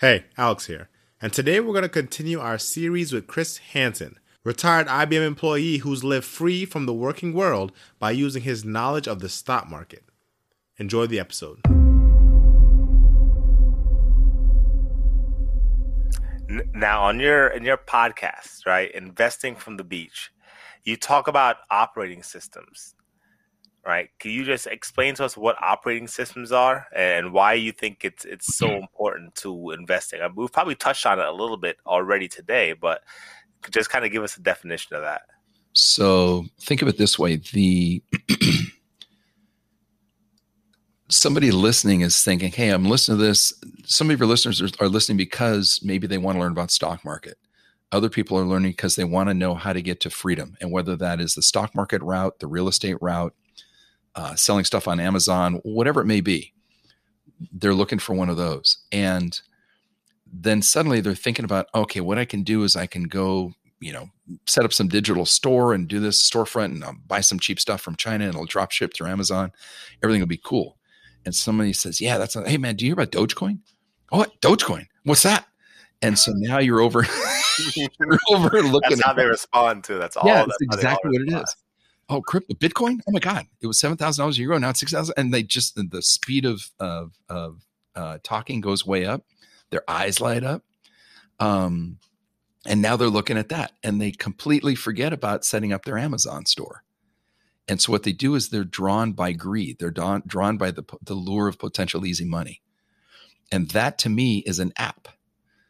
Hey, Alex here. And today we're going to continue our series with Chris Hanson, retired IBM employee who's lived free from the working world by using his knowledge of the stock market. Enjoy the episode. Now, on your in your podcast, right, investing from the beach, you talk about operating systems, right? Can you just explain to us what operating systems are and why you think it's it's so mm-hmm. important to investing? I mean, we've probably touched on it a little bit already today, but just kind of give us a definition of that. So think of it this way: the somebody listening is thinking, "Hey, I'm listening to this." Some of your listeners are, are listening because maybe they want to learn about stock market. Other people are learning because they want to know how to get to freedom, and whether that is the stock market route, the real estate route, uh, selling stuff on Amazon, whatever it may be, they're looking for one of those. And then suddenly they're thinking about, okay, what I can do is I can go, you know, set up some digital store and do this storefront and I'll buy some cheap stuff from China and it'll drop ship through Amazon. Everything will be cool. And somebody says, yeah, that's, a, hey man, do you hear about Dogecoin? Oh, what? Dogecoin? What's that? And so now you're over, you're over looking. That's how they respond to. That's all. Yeah, that's that's exactly what it is oh crypto bitcoin? Oh my god it was $7000 a year ago now it's 6000 and they just the, the speed of of of uh, talking goes way up their eyes light up um and now they're looking at that and they completely forget about setting up their amazon store. And so what they do is they're drawn by greed they're drawn, drawn by the, the lure of potential easy money. And that to me is an app.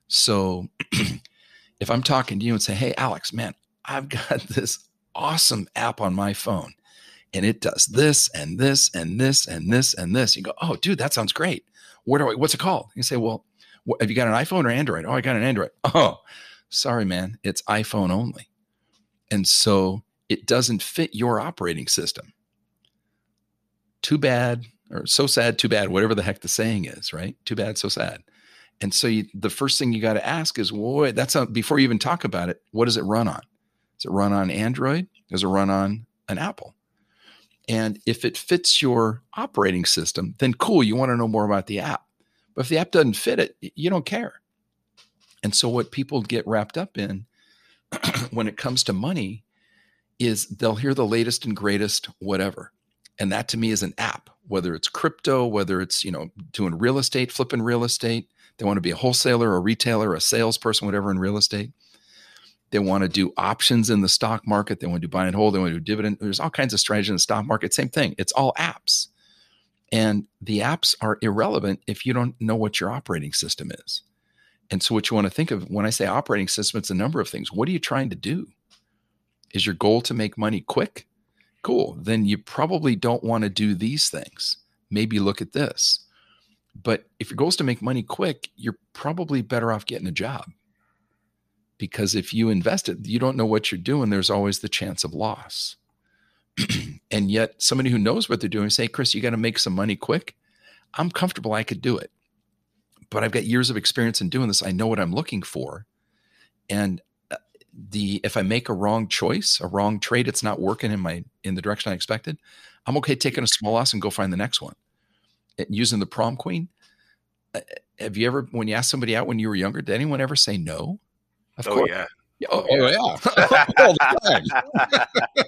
So if i'm talking to you and say hey alex man i've got this awesome app on my phone and it does this and this and this and this and this. You go, oh, dude, that sounds great. Where do I, what's it called? You say, well, have you got an iPhone or Android? Oh, I got an Android. Oh, sorry, man. It's iPhone only. And so it doesn't fit your operating system. Too bad, or so sad, too bad, whatever the heck the saying is, right? Too bad, so sad. And so you, the first thing you got to ask is, well, that's a, before you even talk about it, what does it run on? Does it run on Android? Does it run on an Apple? And if it fits your operating system, then cool, you want to know more about the app. But if the app doesn't fit it, you don't care. And so, what people get wrapped up in when it comes to money is they'll hear the latest and greatest, whatever. And that to me is an app, whether it's crypto, whether it's, you know, doing real estate, flipping real estate. They want to be a wholesaler, a retailer, a salesperson, whatever in real estate. They want to do options in the stock market. They want to do buy and hold. They want to do dividend. There's all kinds of strategies in the stock market. Same thing. It's all apps. And the apps are irrelevant if you don't know what your operating system is. And so, what you want to think of when I say operating system, it's a number of things. What are you trying to do? Is your goal to make money quick? Cool. Then you probably don't want to do these things. Maybe look at this. But if your goal is to make money quick, you're probably better off getting a job because if you invest it, you don't know what you're doing. There's always the chance of loss. and yet, somebody who knows what they're doing say, Chris, you got to make some money quick. I'm comfortable. I could do it. But I've got years of experience in doing this. I know what I'm looking for. And uh, the if I make a wrong choice, a wrong trade, it's not working in my in the direction I expected. I'm okay taking a small loss and go find the next one. And using the prom queen. Uh, have you ever, when you asked somebody out when you were younger, did anyone ever say no? Of oh, course. Yeah. Oh, oh yeah. All the time.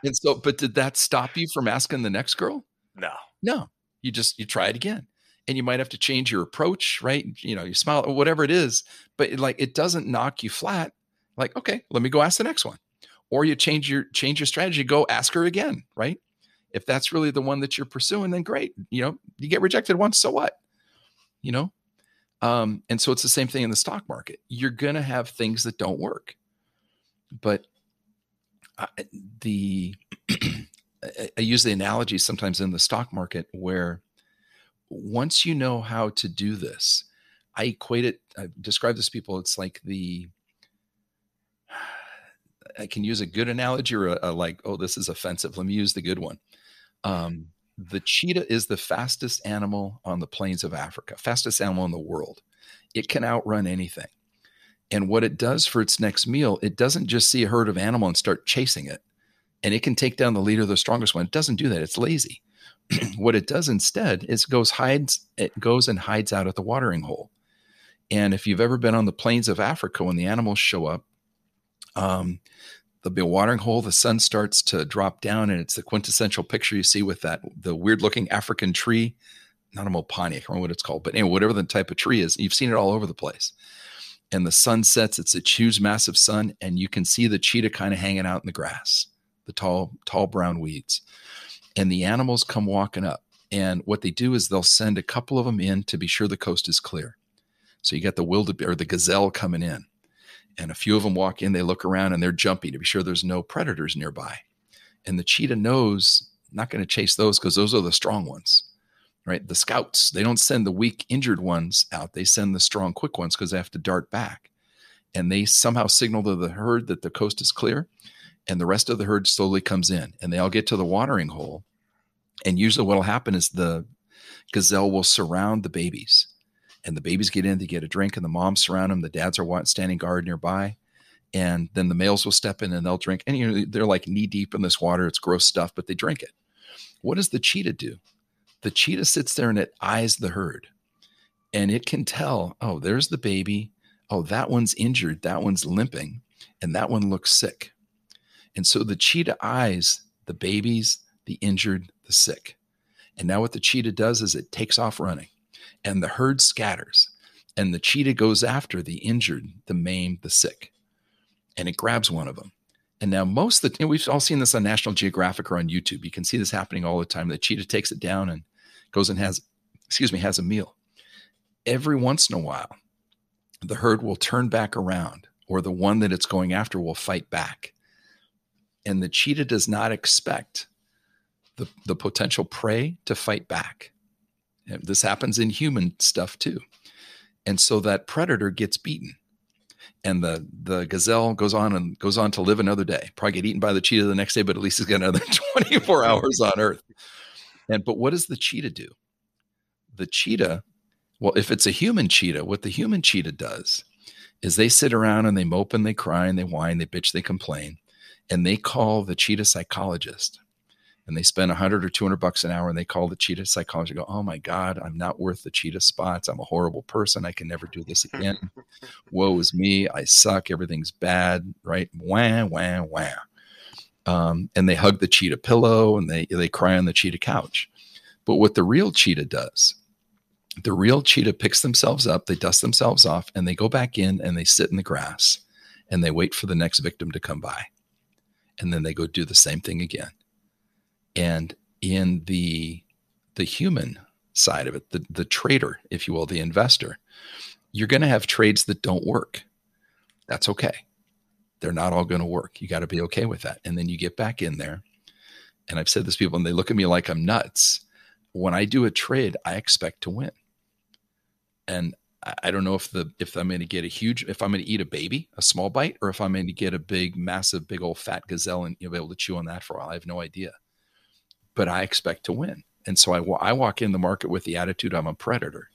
and so, but did that stop you from asking the next girl? No. No. You just you try it again. And you might have to change your approach, right? You know, you smile or whatever it is, but it, like it doesn't knock you flat. Like, okay, let me go ask the next one. Or you change your change your strategy, go ask her again, right? If that's really the one that you're pursuing, then great. You know, you get rejected once, so what? You know, um, and so it's the same thing in the stock market. You're going to have things that don't work. But uh, the I, I use the analogy sometimes in the stock market where once you know how to do this, I equate it, I describe this to people, it's like the, I can use a good analogy or a, a, like, oh, this is offensive. Let me use the good one. Um, the cheetah is the fastest animal on the plains of Africa, fastest animal in the world. It can outrun anything. And what it does for its next meal, it doesn't just see a herd of animal and start chasing it. And it can take down the leader, the strongest one. It doesn't do that. It's lazy. what it does instead is goes hides it goes and hides out at the watering hole. And if you've ever been on the plains of Africa when the animals show up, um, there'll be a watering hole. The sun starts to drop down, and it's the quintessential picture you see with that the weird looking African tree, not a mopane, I can't remember what it's called, but anyway, whatever the type of tree is, you've seen it all over the place. And the sun sets; it's a huge, massive sun, and you can see the cheetah kind of hanging out in the grass, the tall, tall brown weeds, and the animals come walking up. And what they do is they'll send a couple of them in to be sure the coast is clear. So you got the wildebeest or the gazelle coming in and a few of them walk in, they look around and they're jumpy to be sure there's no predators nearby. And the cheetah knows not going to chase those because those are the strong ones, right? The scouts, they don't send the weak, injured ones out. They send the strong, quick ones because they have to dart back. And they somehow signal to the herd that the coast is clear. And the rest of the herd slowly comes in and they all get to the watering hole. And usually what will happen is the gazelle will surround the babies and the babies get in to get a drink and the moms surround them the dads are standing guard nearby and then the males will step in and they'll drink and you know they're like knee deep in this water it's gross stuff but they drink it. What does the cheetah do? The cheetah sits there and it eyes the herd and it can tell oh there's the baby. Oh that one's injured. That one's limping and that one looks sick. And so the cheetah eyes the babies the injured the sick. And now what the cheetah does is it takes off running and the herd scatters, and the cheetah goes after the injured, the maimed, the sick, and it grabs one of them. And now most of the know, we've all seen this on National Geographic or on YouTube. You can see this happening all the time. The cheetah takes it down and goes and has, excuse me, has a meal. Every once in a while, the herd will turn back around, or the one that it's going after will fight back. And the cheetah does not expect the, the potential prey to fight back. This happens in human stuff too. And so that predator gets beaten. And the the gazelle goes on and goes on to live another day. Probably get eaten by the cheetah the next day, but at least he's got another 24 hours on earth. And but what does the cheetah do? The cheetah, well, if it's a human cheetah, what the human cheetah does is they sit around and they mope and they cry and they whine, they bitch, they complain, and they call the cheetah psychologist and they spend 100 or 200 bucks an hour and they call the cheetah psychologist. Go oh my god i'm not worth the cheetah spots. I'm a horrible person. I can never do this again. Woe is me. I suck. Everything's bad. Right? Wah wah wah. Um, and they hug the cheetah pillow and they they cry on the cheetah couch. But what the real cheetah does the real cheetah picks themselves up they dust themselves off and they go back in and they sit in the grass and they wait for the next victim to come by. And then they go do the same thing again and in the the human side of it, the, the trader, if you will, the investor, you're going to have trades that don't work. That's okay. They're not all going to work. You got to be okay with that. And then you get back in there. And I've said this to people, and they look at me like I'm nuts. When I do a trade, I expect to win. And I don't know if the if I'm going to get a huge if I'm going to eat a baby, a small bite, or if I'm going to get a big, massive, big old fat gazelle and you'll be able to chew on that for a while. I have no idea but I expect to win. And so I, I walk in the market with the attitude I'm a predator,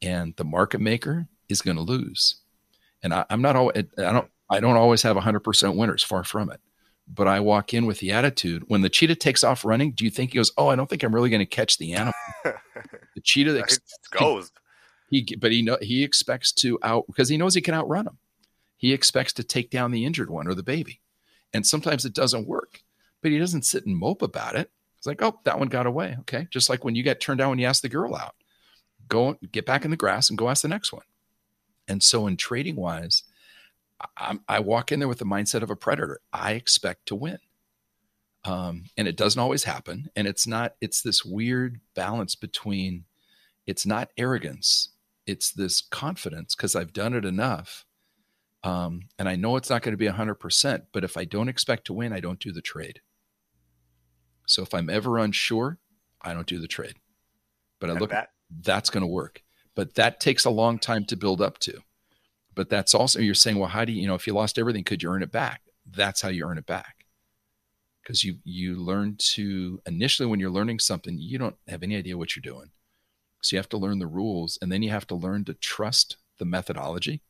and the market maker is going to lose. And I, am not always, I don't, I don't always have 100% winners, far from it. But I walk in with the attitude when the cheetah takes off running, do you think he goes, Oh, I don't think I'm really going to catch the animal? the cheetah ex- goes. He, but he know he expects to out because he knows he can outrun him. He expects to take down the injured one or the baby. And sometimes it doesn't work, but he doesn't sit and mope about it. It's like, oh, that one got away. Okay. Just like when you get turned down when you ask the girl out, go get back in the grass and go ask the next one. And so, in trading wise, I, I walk in there with the mindset of a predator. I expect to win. Um, and it doesn't always happen. And it's not, it's this weird balance between it's not arrogance, it's this confidence because I've done it enough. Um, and I know it's not going to be 100%, but if I don't expect to win, I don't do the trade. So if I'm ever unsure, I don't do the trade. But I And look that that's going to work. But that takes a long time to build up to. But that's also you're saying, well, how do you, you know, if you lost everything, could you earn it back? That's how you earn it back. Because you you learn to initially when you're learning something, you don't have any idea what you're doing. So you have to learn the rules and then you have to learn to trust the methodology.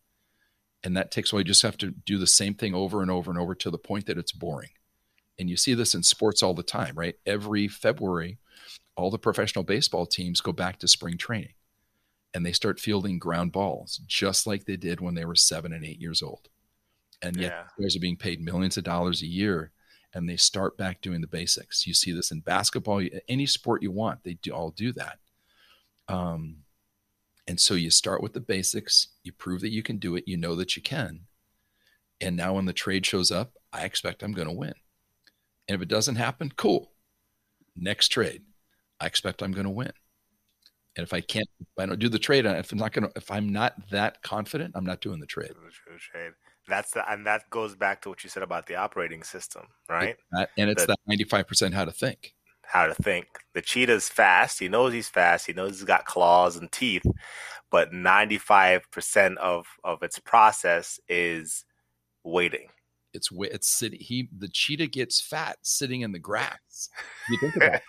And that takes away you just have to do the same thing over and over and over to the point that it's boring. And you see this in sports all the time, right? Every February, all the professional baseball teams go back to spring training and they start fielding ground balls just like they did when they were seven and eight years old. And yet, Yeah. players are being paid millions of dollars a year and they start back doing the basics. You see this in basketball, any sport you want, they do all do that. Um, and so you start with the basics, you prove that you can do it, you know that you can. And now when the trade shows up, I expect I'm going to win. And if it doesn't happen, cool. Next trade, I expect I'm going to win. And if I can't, if I don't do the trade, if I'm not going to, if I'm not that confident, I'm not doing the trade. the trade. That's the and that goes back to what you said about the operating system, right? That- and it's That- that 95% how to think. How to think. The cheetah's fast. He knows he's fast. He knows he's got claws and teeth, but ninety five percent of of its process is waiting. It's it's sitting. He the cheetah gets fat sitting in the grass. You think about it.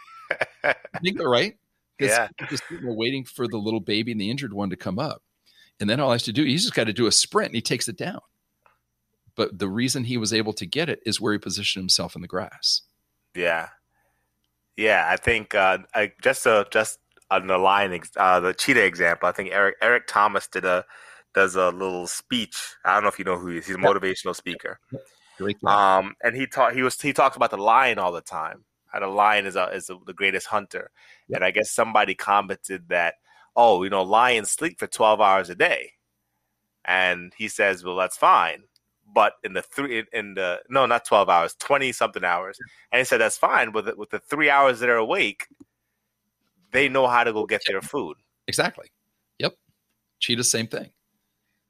You think they're right? Yeah. just waiting for the little baby and the injured one to come up, and then all he has to do, he's just got to do a sprint and he takes it down. But the reason he was able to get it is where he positioned himself in the grass. Yeah, yeah. I think uh, I, just uh, just on the line, uh, the cheetah example. I think Eric Eric Thomas did a does a little speech. I don't know if you know who he is. He's a motivational speaker. Um, and he taught he was he talks about the lion all the time. How the lion is a, is the greatest hunter. And I guess somebody commented that, oh, you know, lions sleep for twelve hours a day, and he says, well, that's fine. But in the three in the no, not twelve hours, twenty something hours, and he said that's fine. With the, with the three hours that are awake, they know how to go get their food. Exactly. Yep. Cheetah, same thing.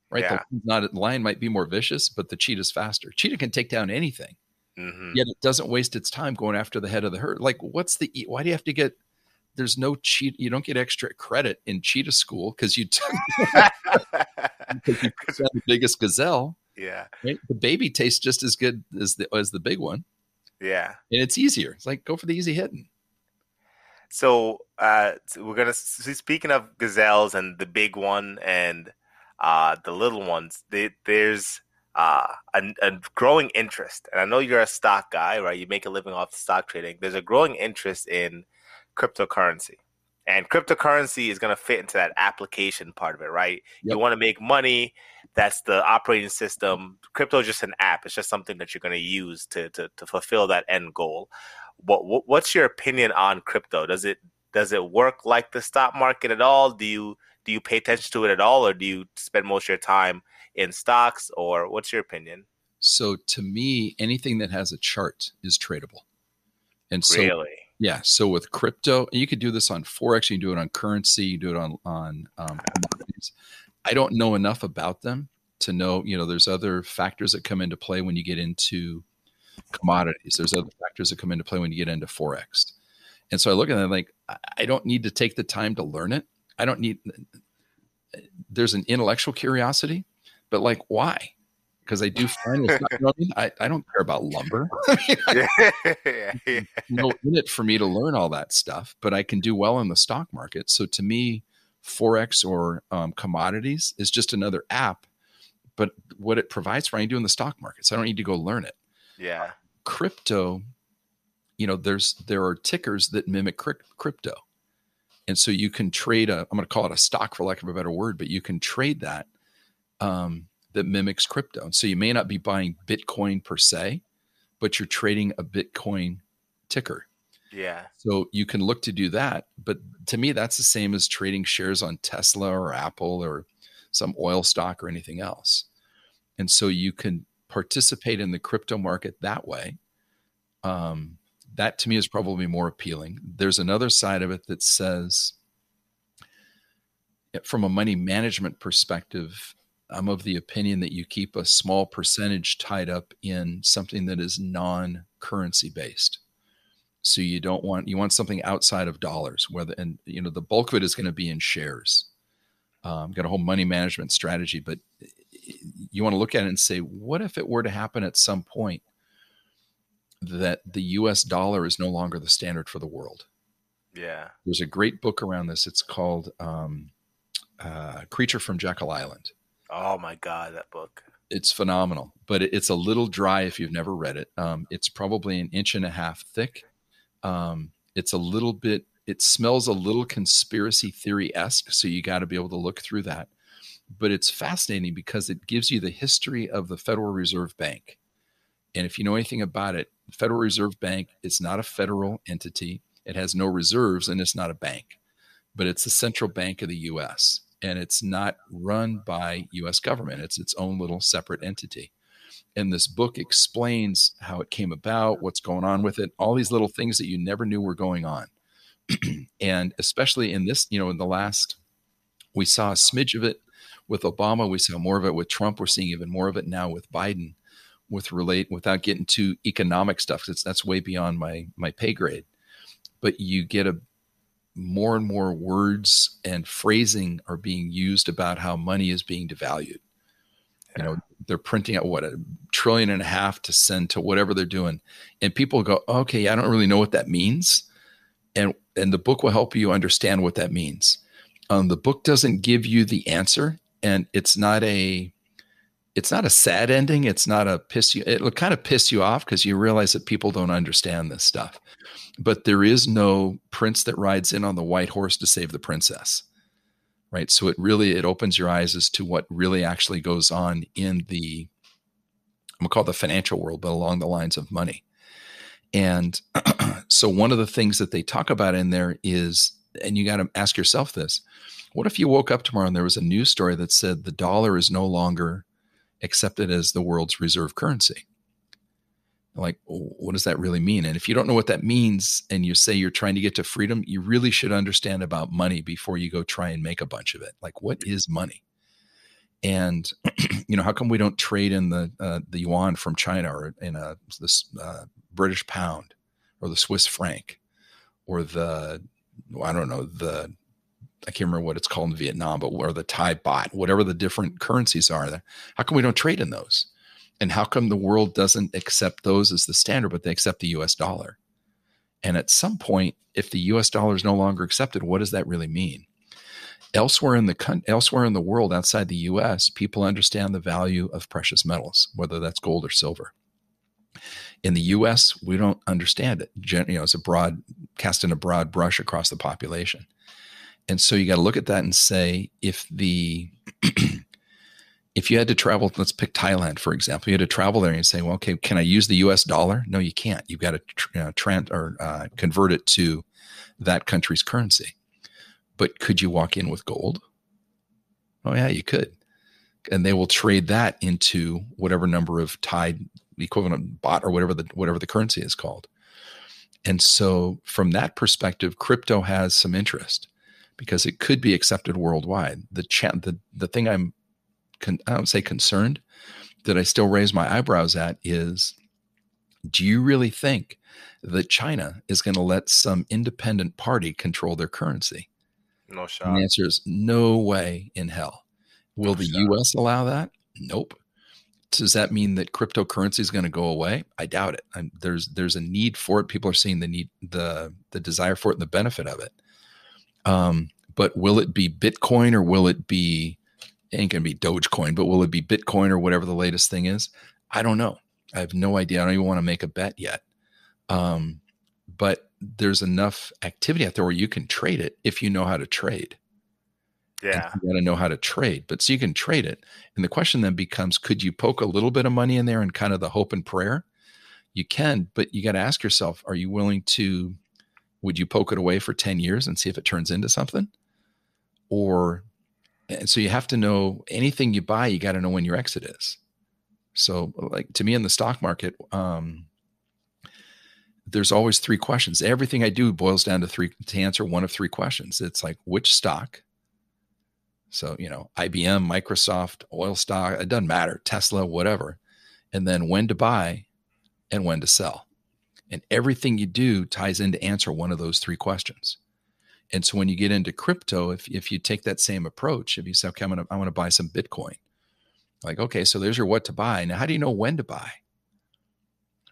Right. Yeah. The not the lion might be more vicious, but the cheetah's faster. Cheetah can take down anything. hmm Yet it doesn't waste its time going after the head of the herd. Like, what's the why do you have to get there's no cheat you don't get extra credit in cheetah school because you took because you took down the biggest gazelle. yeah, Right? The baby tastes just as good as the as the big one. yeah. And it's easier. It's like go for the easy hitting. So uh, so we're gonna so speaking of gazelles and the big one and uh, the little ones. They, there's uh, a, a growing interest, and I know you're a stock guy, right? You make a living off stock trading. There's a growing interest in cryptocurrency, and cryptocurrency is gonna fit into that application part of it, right? You want to make money. That's the operating system. Crypto is just an app. It's just something that you're going to use to, to to fulfill that end goal. What, what what's your opinion on crypto? Does it does it work like the stock market at all? Do you do you pay attention to it at all, or do you spend most of your time in stocks? Or what's your opinion? So to me, anything that has a chart is tradable. And so really? Yeah. So with crypto, and you could do this on forex. You can do it on currency. You do it on on um, commodities. I don't know enough about them to know. You know, there's other factors that come into play when you get into commodities. There's other factors that come into play when you get into forex. And so I look at it like I don't need to take the time to learn it. I don't need. There's an intellectual curiosity, but like why? Because I do find it's not, you know I, mean? I, I don't care about lumber. I mean, I yeah, yeah. no in it for me to learn all that stuff, but I can do well in the stock market. So to me, forex or um, commodities is just another app. But what it provides for, I can do in the stock market. So I don't need to go learn it. yeah. Crypto, you know, there's there are tickers that mimic crypto, and so you can trade a. I'm going to call it a stock for lack of a better word, but you can trade that um, that mimics crypto. And so you may not be buying Bitcoin per se, but you're trading a Bitcoin ticker. Yeah. So you can look to do that. But to me, that's the same as trading shares on Tesla or Apple or some oil stock or anything else. And so you can participate in the crypto market that way. Um, that to me is probably more appealing. There's another side of it that says, from a money management perspective, I'm of the opinion that you keep a small percentage tied up in something that is non currency based. So you don't want you want something outside of dollars, whether and you know the bulk of it is going to be in shares. Um, got a whole money management strategy, but you want to look at it and say, what if it were to happen at some point that the U.S. dollar is no longer the standard for the world? Yeah, there's a great book around this. It's called um, uh, "Creature from Jekyll Island." Oh my god, that book! It's phenomenal, but it's a little dry if you've never read it. Um, it's probably an inch and a half thick. Um, it's a little bit. It smells a little conspiracy theory esque, so you got to be able to look through that. But it's fascinating because it gives you the history of the Federal Reserve Bank. And if you know anything about it, the Federal Reserve Bank is not a federal entity. It has no reserves and it's not a bank, but it's the central bank of the US and it's not run by US government. It's its own little separate entity. And this book explains how it came about, what's going on with it, all these little things that you never knew were going on. and especially in this, you know, in the last, we saw a smidge of it with Obama, we saw more of it with Trump, we're seeing even more of it now with Biden. With relate without getting to economic stuff, because that's way beyond my my pay grade. But you get a more and more words and phrasing are being used about how money is being devalued. You know, they're printing out what a trillion and a half to send to whatever they're doing, and people go, "Okay, I don't really know what that means," and and the book will help you understand what that means. Um, the book doesn't give you the answer, and it's not a it's not a sad ending. It's not a piss you. It'll kind of piss you off because you realize that people don't understand this stuff. But there is no prince that rides in on the white horse to save the princess, right? So it really it opens your eyes as to what really actually goes on in the I'm gonna call it the financial world, but along the lines of money. And so one of the things that they talk about in there is, and you got to ask yourself this: What if you woke up tomorrow and there was a news story that said the dollar is no longer accepted as the world's reserve currency. Like, what does that really mean? And if you don't know what that means and you say you're trying to get to freedom, you really should understand about money before you go try and make a bunch of it. Like, what is money? And you know, how come we don't trade in the uh, the yuan from China or in a this uh, British pound or the Swiss franc or the I don't know the I can't remember what it's called in Vietnam, but or the Thai baht, whatever the different currencies are. How come we don't trade in those? And how come the world doesn't accept those as the standard, but they accept the US dollar? And at some point, if the US dollar is no longer accepted, what does that really mean? Elsewhere in the elsewhere in the world outside the US, people understand the value of precious metals, whether that's gold or silver. In the US, we don't understand it. You know, it's a broad casting a broad brush across the population. And so you got to look at that and say if the if you had to travel, let's pick Thailand for example. You had to travel there and say, well, okay, can I use the U.S. dollar? No, you can't. You've got to you know, or uh, convert it to that country's currency. But could you walk in with gold? Oh yeah, you could, and they will trade that into whatever number of Thai equivalent baht or whatever the whatever the currency is called. And so, from that perspective, crypto has some interest because it could be accepted worldwide. The cha- the the thing I'm con- I don't say concerned that I still raise my eyebrows at is do you really think that China is going to let some independent party control their currency? No shot. And the answer is no way in hell. Will no the shot. US allow that? Nope. Does that mean that cryptocurrency is going to go away? I doubt it. I'm, there's there's a need for it. People are seeing the need, the the desire for it, and the benefit of it. Um, but will it be Bitcoin or will it be it ain't gonna be Dogecoin, but will it be Bitcoin or whatever the latest thing is? I don't know. I have no idea. I don't even want to make a bet yet. Um, but there's enough activity out there where you can trade it if you know how to trade. Yeah. And you got to know how to trade, but so you can trade it. And the question then becomes could you poke a little bit of money in there and kind of the hope and prayer? You can, but you got to ask yourself are you willing to would you poke it away for 10 years and see if it turns into something? Or, and so you have to know anything you buy, you got to know when your exit is. So, like to me in the stock market, um, there's always three questions. Everything I do boils down to three to answer one of three questions. It's like which stock. So, you know, IBM, Microsoft, oil stock, it doesn't matter, Tesla, whatever. And then when to buy and when to sell And everything you do ties in to answer one of those three questions. And so when you get into crypto, if, if you take that same approach, if you say, okay, I'm gonna, I want to buy some Bitcoin, like, okay, so there's your what to buy. Now, how do you know when to buy?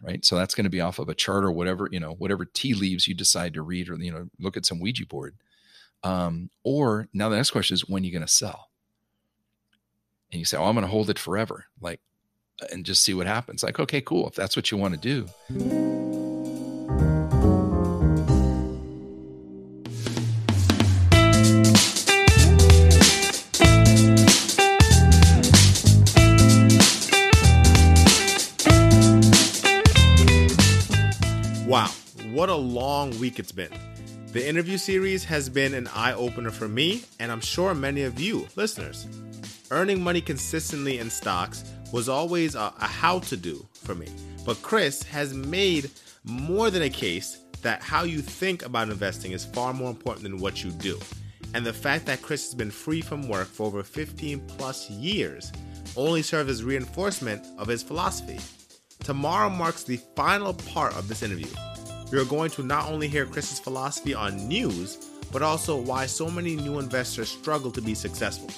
Right. So that's going to be off of a chart or whatever, you know, whatever tea leaves you decide to read or, you know, look at some Ouija board. Um, or now the next question is when are you going to sell? And you say, oh, I'm going to hold it forever. Like, and just see what happens. Like, okay, cool. If that's what you want to do. Week it's been. The interview series has been an eye opener for me, and I'm sure many of you, listeners. Earning money consistently in stocks was always a, a how to do for me, but Chris has made more than a case that how you think about investing is far more important than what you do. And the fact that Chris has been free from work for over 15 plus years only serves as reinforcement of his philosophy. Tomorrow marks the final part of this interview. You're going to not only hear Chris's philosophy on news, but also why so many new investors struggle to be successful.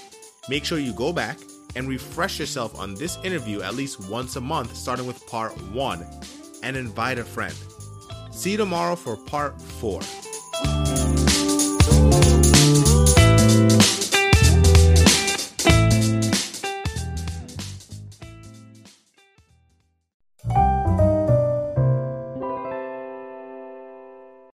Make sure you go back and refresh yourself on this interview at least once a month, starting with part one, and invite a friend. See you tomorrow for part four.